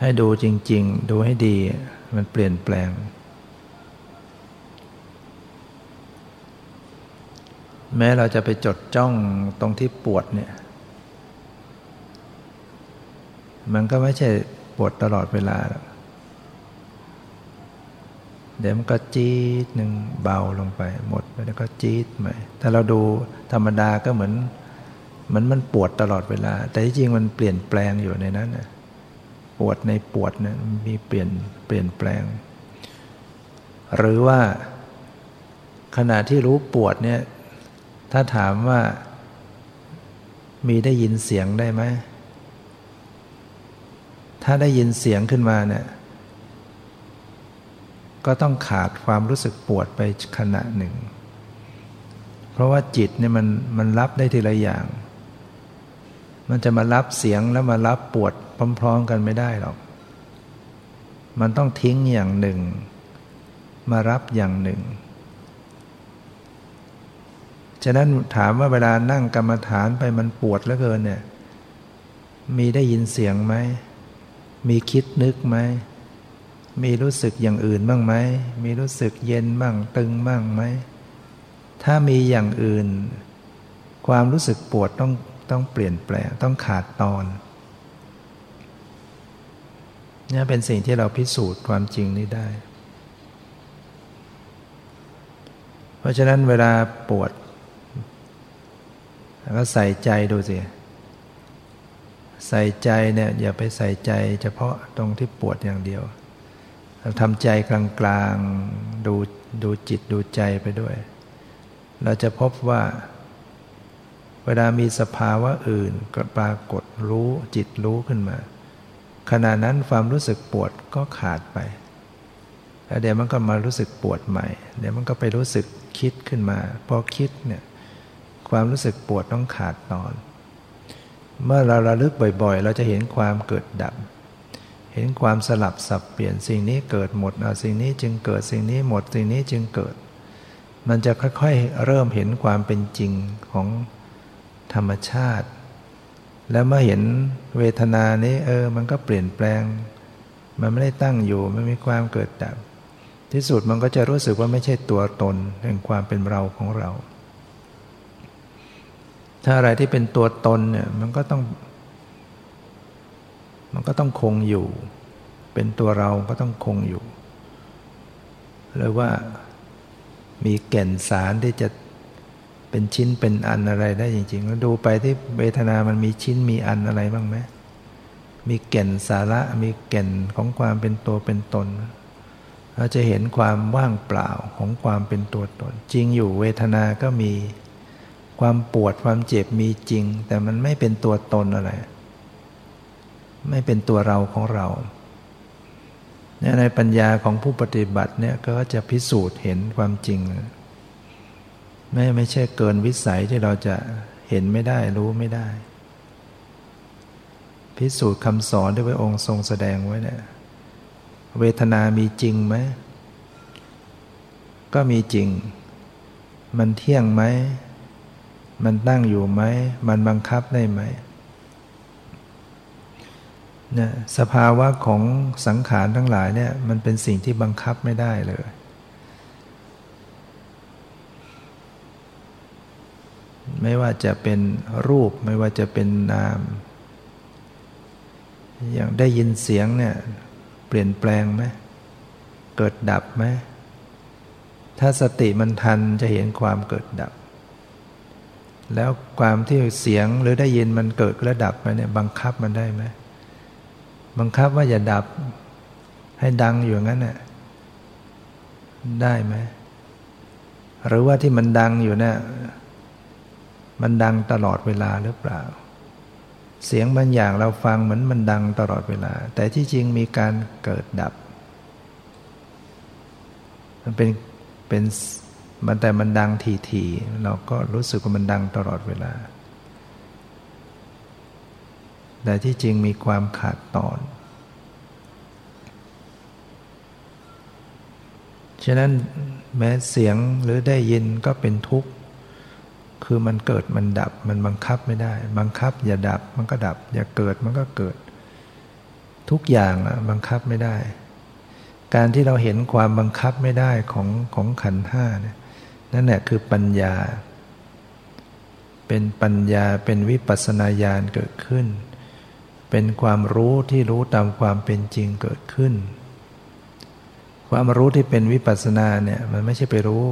ให้ดูจริง ๆ ดูให้ดี มันเปลี่ยนแปลง แม้เราจะไปจดจ้องตรงที่ปวดเนี่ย มันก็ไม่ใช่ปวดตลอดเวลา เดี๋ยวมันก็จี๊ดหนึ่งเบาลงไป หมดไปแล้วก็จี๊ดใหม่ถ้าเราดูธรรมดาก็เหมือนเหมือนมันปวดตลอดเวลา แต่จริงมันเปลี่ยนแปลงอยู่ในนั้นนะ ปวดในปวดเนะมีเปลี่ยนเปลี่ยนแปลง หรือว่าขณะที่รู้ปวดเนี่ย ถ้าถามว่ามีได้ยินเสียงได้ไหม ถ้าได้ยินเสียงขึ้นมาเนี่ย ก็ต้องขาดความรู้สึกปวดไปขณะหนึ่ง เพราะว่าจิตเนี่ยมันมันรับได้ทีละอย่าง มันจะมารับเสียงแล้วมารับปวดพร้อม ๆ กันไม่ได้หรอก มันต้องทิ้งอย่างหนึ่ง มารับอย่างหนึ่ง ฉะนั้นถามว่าเวลานั่งกรรมฐานไปมันปวดเหลือเกินเนี่ย มีได้ยินเสียงไหม มีคิดนึกไหม มีรู้สึกอย่างอื่นบ้างไหม มีรู้สึกเย็นบ้างตึงบ้างไหม ถ้ามีอย่างอื่น ความรู้สึกปวดต้อง ต้องเปลี่ยนแปลงต้องขาดตอนนี่เป็นสิ่งที่เราพิสูจน์ความจริงนี้ได้ เพราะฉะนั้นเวลาปวดก็ใส่ใจดูสิ ใส่ใจเนี่ยอย่าไปใส่ใจเฉพาะตรงที่ปวดอย่างเดียวทำใจกลางๆดูดูจิตดูใจไปด้วย เราจะพบว่า เวลามีสภาวะอื่นก็ปรากฏรู้จิตรู้ขึ้นมา ขณะนั้นความรู้สึกปวดก็ขาดไปแล้วเดี๋ยวมันก็มารู้สึกปวดใหม่ เดี๋ยวมันก็ไปรู้สึกคิดขึ้นมา พอคิดเนี่ยความรู้สึกปวดต้องขาดตอน เมื่อเราระลึกบ่อยๆ เราจะเห็นความเกิดดับ เห็นความสลับสับเปลี่ยนสิ่งนี้เกิดหมดสิ่งนี้จึงเกิดสิ่งนี้หมดสิ่งนี้จึงเกิด มันจะค่อยๆเริ่มเห็นความเป็นจริงของ ธรรมชาติ แล้วเมื่อเห็นเวทนานี้เออ มันก็เปลี่ยนแปลง มันไม่ได้ตั้งอยู่ไม่มีความเกิดดับ ที่สุดมันก็จะรู้สึกว่าไม่ใช่ตัวตนแห่งความเป็นเราของเรา ถ้าอะไรที่เป็นตัวตนเนี่ยมันก็ต้อง มันก็ต้องคงอยู่ เป็นตัวเราก็ต้องคงอยู่หรือว่ามีแก่นสารที่จะ เป็นชิ้นเป็นอันอะไรได้จริงๆแล้วดูไปที่เวทนามันมีชิ้นมีอันอะไรบ้างไหมมีแก่นสาระมีแก่นของความเป็นตัวเป็นตนเราจะเห็นความว่างเปล่าของความเป็นตัวตน จริงอยู่เวทนาก็มีความปวดความเจ็บมีจริง แต่มันไม่เป็นตัวตนอะไร ไม่เป็นตัวเราของเราในปัญญาของผู้ปฏิบัติเนี่ยก็จะพิสูจน์เห็นความจริง ไม่ไม่ใช่เกินวิสัยที่เราจะเห็นไม่ได้รู้ไม่ได้ พิสูจน์คำสอนที่พระองค์ทรงแสดงไว้เนี่ยเวทนามีจริงไหม ก็มีจริง มันเที่ยงไหม มันตั้งอยู่ไหม มันบังคับได้ไหมเนี่ยสภาวะของสังขารทั้งหลายเนี่ยมันเป็นสิ่งที่บังคับไม่ได้เลย ไม่ว่าจะเป็นรูปไม่ว่าจะเป็นนาม อย่างได้ยินเสียงเนี่ยเปลี่ยนแปลงไหมเกิดดับไหมถ้าสติมันทันจะเห็นความเกิดดับ แล้วความที่เสียงหรือได้ยินมันเกิดและดับไปเนี่ยบังคับมันได้ไหมบังคับว่าอย่าดับให้ดังอยู่งั้นน่ะได้ไหมหรือว่าที่มันดังอยู่เนี่ย มันดังตลอดเวลาหรือเปล่า เสียงบางอย่างเราฟังเหมือนมันดังตลอดเวลา แต่ที่จริงมีการเกิดดับ มันเป็นเป็นมันแต่มันดังทีๆเราก็รู้สึกว่ามันดังตลอดเวลา แต่ที่จริงมีความขาดตอน ฉะนั้นแม้เสียงหรือได้ยินก็เป็นทุกข์ คือมันเกิดมันดับมันบังคับไม่ได้ บังคับ อย่าดับมันก็ดับ อย่าเกิดมันก็เกิด ทุกอย่างอะบังคับไม่ได้ การที่เราเห็นความบังคับไม่ได้ของของขันห้าเนี่ยนั่นแหละคือปัญญา เป็นปัญญาเป็นวิปัสสนาญาณเกิดขึ้น เป็นความรู้ที่รู้ตามความเป็นจริงเกิดขึ้น ความรู้ที่เป็นวิปัสสนาเนี่ยมันไม่ใช่ไปรู้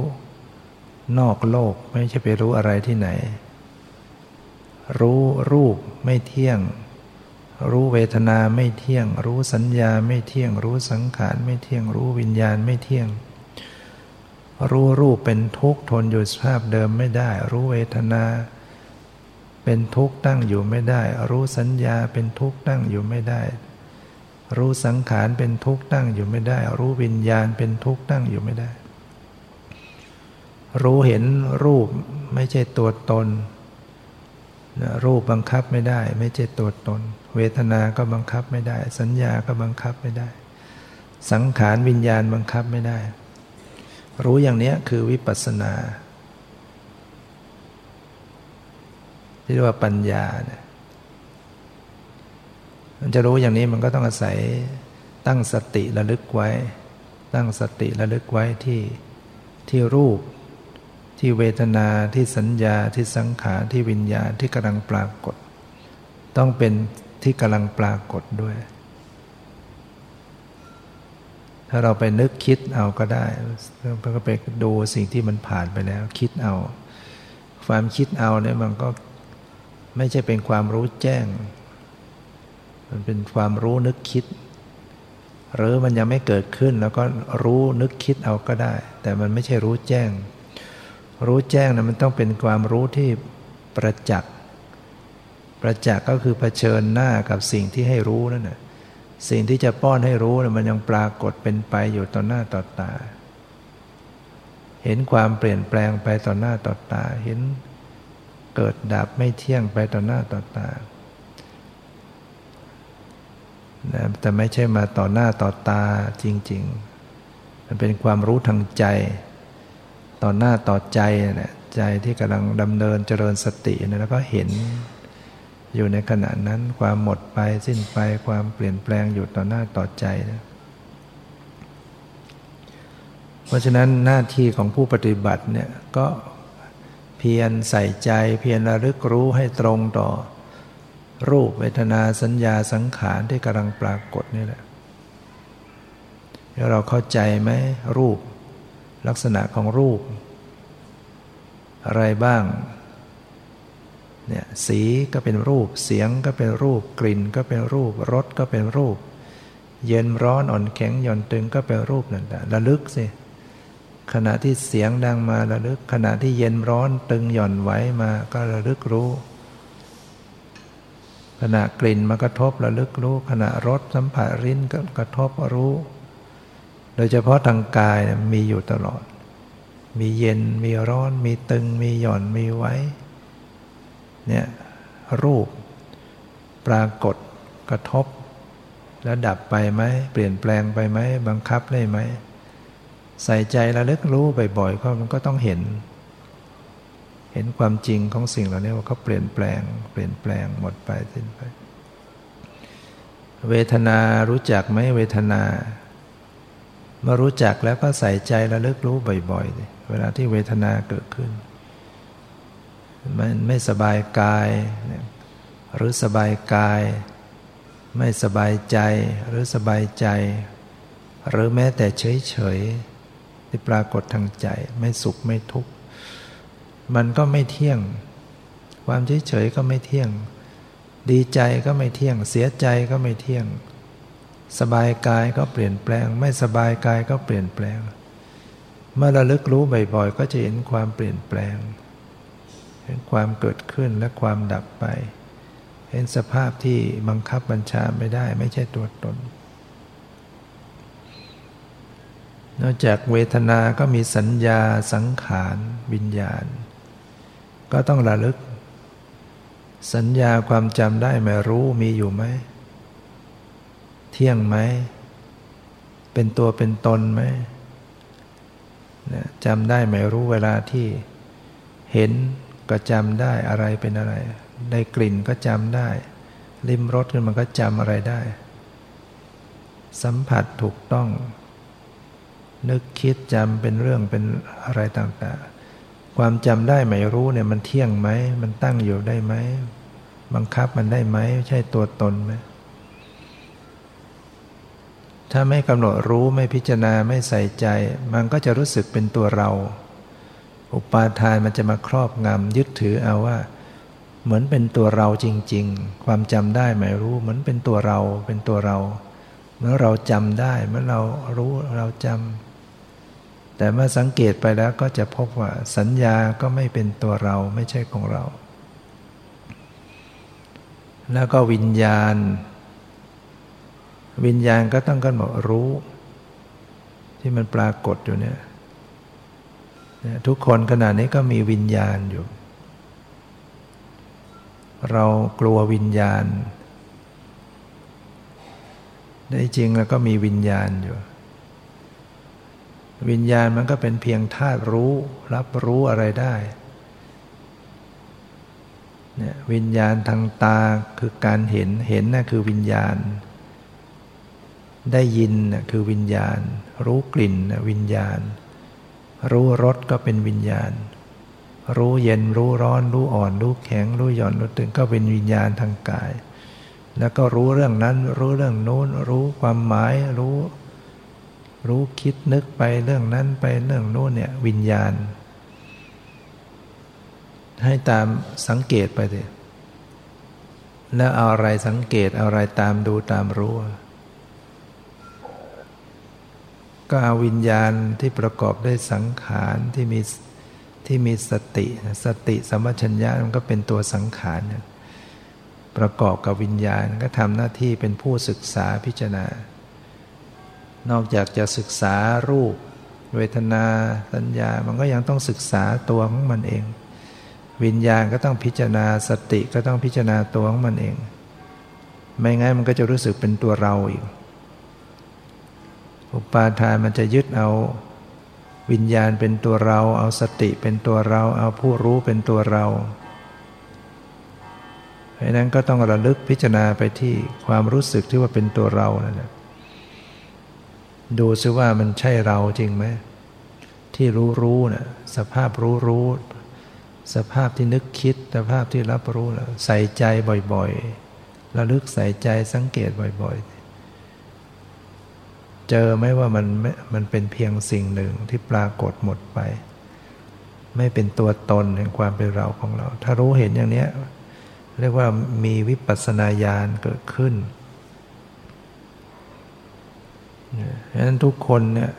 นอกโลกไม่ใช่ไปรู้อะไรที่ไหน รู้รูปไม่เที่ยง รู้เวทนาไม่เที่ยง รู้สัญญาไม่เที่ยง รู้สังขารไม่เที่ยง รู้วิญญาณไม่เที่ยง รู้รูปเป็นทุกข์ทนอยู่สภาพเดิมไม่ได้ รู้เวทนา เป็นทุกข์ตั้งอยู่ไม่ได้ รู้สัญญาเป็นทุกข์ตั้งอยู่ไม่ได้รู้สังขารเป็นทุกข์ตั้งอยู่ไม่ได้ รู้วิญญาณเป็นทุกข์ตั้งอยู่ไม่ได้ รู้เห็นรูปไม่ใช่ตัวตน รูปบังคับไม่ได้ ไม่ใช่ตัวตน เวทนา ก็บังคับไม่ได้ สัญญาก็บังคับไม่ได้ สังขารวิญญาณบังคับไม่ได้ รู้อย่างนี้คือวิปัสสนาที่เรียกว่าปัญญาเนี่ยมันจะรู้อย่างนี้มันก็ต้องอาศัยตั้งสติระลึกไว้ ตั้งสติระลึกไว้ที่ที่รูป ที่เวทนาที่สัญญาที่สังขารที่วิญญาณที่กำลังปรากฏ ต้องเป็นที่กำลังปรากฏด้วย ถ้าเราไปนึกคิดเอาก็ได้ก็ไปดูสิ่งที่มันผ่านไปแล้ว คิดเอา ความคิดเอาเนี่ยมันก็ไม่ใช่เป็นความรู้แจ้ง มันเป็นความรู้นึกคิด หรือมันยังไม่เกิดขึ้นแล้วก็รู้นึกคิดเอาก็ได้ แต่มันไม่ใช่รู้แจ้ง รู้แจ้งนะมันต้องเป็นความรู้ที่ประจักษ์ประจักษ์ก็คือเผชิญหน้ากับสิ่งที่ให้รู้นั่นแหะสิ่งที่จะป้อนให้รู้นะมันยังปรากฏเป็นไปอยู่ต่อหน้าต่อตา เห็นความเปลี่ยนแปลงไปต่อหน้าต่อตา เห็นเกิดดับไม่เที่ยงไปต่อหน้าต่อตาแต่ไม่ใช่มาต่อหน้าต่อตาจริง ๆ มันเป็นความรู้ทางใจ ต่อหน้าต่อใจเนี่ยใจที่กำลังดำเนินเจริญสติเนี่ยแล้วก็เห็นอยู่ในขณะนั้นความหมดไปสิ้นไปความเปลี่ยนแปลงอยู่ต่อหน้าต่อใจนะเพราะฉะนั้นหน้าที่ของผู้ปฏิบัติเนี่ยก็เพียรใส่ใจ เพียรระลึกรู้ให้ตรงต่อ รูปเวทนาสัญญาสังขารที่กำลังปรากฏนี่แหละแล้วเราเข้าใจไหมรูป ลักษณะของรูป อะไรบ้างเนี่ยสีก็เป็นรูป เสียงก็เป็นรูป กลิ่นก็เป็นรูป รสก็เป็นรูป เย็นร้อนอ่อนแข็งหย่อนตึงก็เป็นรูปนั่นแหละระลึกสิขณะที่เสียงดังมาระลึก ขณะที่เย็นร้อนตึงหย่อนไหวมาก็ระลึกรู้ ขณะกลิ่นมากระทบระลึกรู้ ขณะรสสัมผัสริ้นก็กระทบรู้ โดยเฉพาะทางกายมีอยู่ตลอด มีเย็นมีร้อน มีตึง มีหย่อนมีไว้เนี่ยรูปปรากฏกระทบ แล้วดับไปไหมเปลี่ยนแปลงไปไหมบังคับได้ไหม ใส่ใจระลึกรู้บ่อยๆก็มันก็ต้องเห็น เห็นความจริงของสิ่งเหล่านี้ว่าเขาเปลี่ยนแปลง เปลี่ยนแปลงหมดไปสิ้นไป เวทนารู้จักไหมเวทนา มื่อรู้จักแล้วก็ใส่ใจระลึกรู้บ่อยๆ เวลาที่เวทนาเกิดขึ้น มันไม่สบายกาย หรือสบายกาย ไม่สบายใจหรือสบายใจ หรือแม้แต่เฉยๆที่ปรากฏทางใจ ไม่สุขไม่ทุกข์มันก็ไม่เที่ยง ความเฉยๆก็ไม่เที่ยง ดีใจก็ไม่เที่ยง เสียใจก็ไม่เที่ยง สบายกายก็เปลี่ยนแปลง ไม่สบายกายก็เปลี่ยนแปลง เมื่อระลึกรู้บ่อยๆ ก็จะเห็นความเปลี่ยนแปลง เห็นความเกิดขึ้นและความดับไป เห็นสภาพที่บังคับบัญชาไม่ได้ ไม่ใช่ตัวตน นอกจากเวทนา ก็มีสัญญาสังขารวิญญาณ ก็ต้องระลึก สัญญาความจำได้ไหมรู้มีอยู่ไหม เที่ยงไหม เป็นตัวเป็นตนไหมจำได้ไหมรู้เวลาที่เห็นก็จำได้อะไรเป็นอะไร ได้กลิ่นก็จำได้ ลิ้มรสมันก็จำอะไรได้ สัมผัสถูกต้อง นึกคิดจำเป็นเรื่องเป็นอะไรต่างๆ ความจำได้ไหมรู้เนี่ยมันเที่ยงไหม มันตั้งอยู่ได้ไหม บังคับมันได้ไหม ใช่ตัวตนไหม ถ้าไม่กำหนดรู้ไม่พิจารณาไม่ใส่ใจ มันก็จะรู้สึกเป็นตัวเรา อุปาทานมันจะมาครอบงำยึดถือเอาว่า เหมือนเป็นตัวเราจริง ๆ ความจำได้ไม่รู้เหมือนเป็นตัวเราเป็นตัวเรา เมื่อเราจำได้เมื่อเรารู้เราจำแต่เมื่อสังเกตไปแล้วก็จะพบว่าสัญญาก็ไม่เป็นตัวเราไม่ใช่ของเรา แล้วก็วิญญาณ วิญญาณก็ต้องกันหมดรู้ ที่มันปรากฏอยู่เนี่ยทุกคนขณะนี้ก็มีวิญญาณอยู่ เรากลัววิญญาณ ได้จริงแล้วก็มีวิญญาณอยู่ วิญญาณมันก็เป็นเพียงธาตุรู้ รับรู้อะไรได้เนี่ยวิญญาณทางตาคือการเห็นเห็นนะ่ะคือวิญญาณ ได้ยินคือวิญญาณ รู้กลิ่นวิญญาณ รู้รสก็เป็นวิญญาณ รู้เย็นรู้ร้อน รู้อ่อน รู้แข็ง รู้หย่อนรู้ตึงก็เป็นวิญญาณทางกาย แล้วก็รู้เรื่องนั้น รู้เรื่องโน้น รู้ความหมายรู้ รู้คิดนึกไปเรื่องนั้นไปเรื่องโน้นเนี่ยวิญญาณ ให้ตามสังเกตไปเลยแล้วเอาอะไรสังเกตเอาอะไรตามดูตามรู้ ก็เอาวิญญาณที่ประกอบด้วยสังขารที่มีที่มีสติสติสมัชัญญะมันก็เป็นตัวสังขารประกอบกับวิญญาณก็ทำหน้าที่เป็นผู้ศึกษาพิจารณา นอกจากจะศึกษารูป เวทนาสัญญา มันก็ยังต้องศึกษาตัวของมันเอง วิญญาณก็ต้องพิจารณาสติก็ต้องพิจารณาตัวของมันเอง ไม่งั้นมันก็จะรู้สึกเป็นตัวเราอีก อุปาทานมันจะยึดเอาวิญญาณเป็นตัวเรา เอาสติเป็นตัวเรา เอาผู้รู้เป็นตัวเราเพราะนั้นก็ต้องระลึกพิจารณาไปที่ความรู้สึกที่ว่าเป็นตัวเรานั่นแหละดูซิว่ามันใช่เราจริงไหมที่รู้รู้นะ่ะสภาพรู้รู้สภาพที่นึกคิด สภาพที่รับรู้นะใส่ใจบ่อยๆ ระลึกใส่ใจสังเกตบ่อยๆ เจอไหมว่ามันมันเป็นเพียงสิ่งหนึ่งที่ปรากฏหมดไป ไม่เป็นตัวตนแห่งความเป็นเราของเรา ถ้ารู้เห็นอย่างนี้เรียกว่ามีวิปัสสนาญาณเกิดขึ้นราะฉะนั้นทุกคนเนี่ย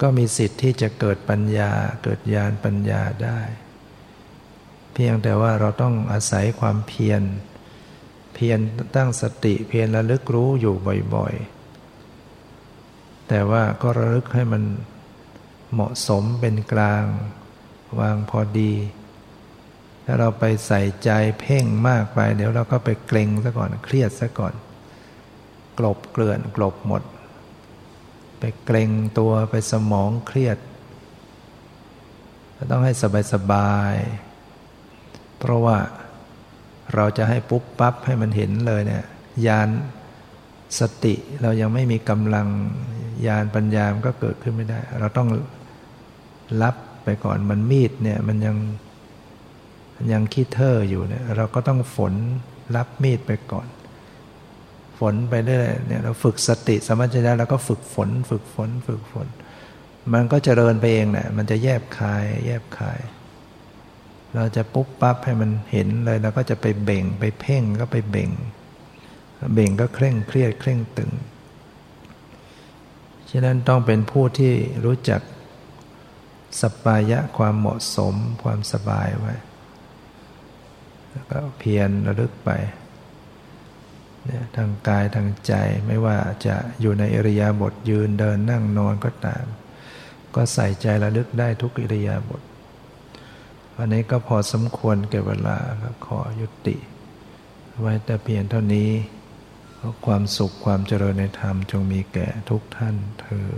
ก็มีสิทธิ์ที่จะเกิดปัญญาเกิดญาณปัญญาได้ เพียงแต่ว่าเราต้องอาศัยความเพียร เพียรตั้งสติเพียรระลึกรู้อยู่บ่อยๆ แต่ว่าก็ระลึกให้มันเหมาะสมเป็นกลาง วางพอดี ถ้าเราไปใส่ใจเพ่งมากไป เดี๋ยวเราก็ไปเกรงซะก่อนเครียดซะก่อน กลบเกลื่อนกลบหมด ไปเกรงตัวไปสมองเครียดต้องให้สบายๆเพราะว่าเราจะให้ปุ๊บปั๊บให้มันเห็นเลยเนี่ยยาน สติเรายังไม่มีกำลังยานปัญญามก็เกิดขึ้นไม่ได้ เราต้องรับไปก่อนมันมีดเนี่ยมันยังยังคิดเธออยู่เนี่ยเราก็ต้องฝนรับมีดไปก่อน ฝนไปเรื่อยเนี่ยเราฝึกสติสมัชญะแล้วก็ฝึกฝน ฝึกฝน ฝึกฝน มันก็เจริญไปเองแหละมันจะแยบคาย แยบคาย เราจะปุ๊บปั๊บให้มันเห็นเลยแล้วก็จะไปเบ่งไปเพ่งก็ไปเบ่ง เบ่งก็เคร่งเครียดเคร่งตึง ฉะนั้นต้องเป็นผู้ที่รู้จักสปายะความเหมาะสมความสบายไว้ แล้วก็เพียรระลึกไปเนี่ยทางกายทางใจไม่ว่าจะอยู่ในอริยาบทยืนเดินนั่งนอนก็ตาม ก็ใส่ใจระลึกได้ทุกอิริยาบถวันนี้ก็พอสมควรเก็บเวลาก็ขอยุติ ไว้แต่เพียงเท่านี้ ความสุขความเจริญในธรรมจงมีแก่ทุกท่านเธอ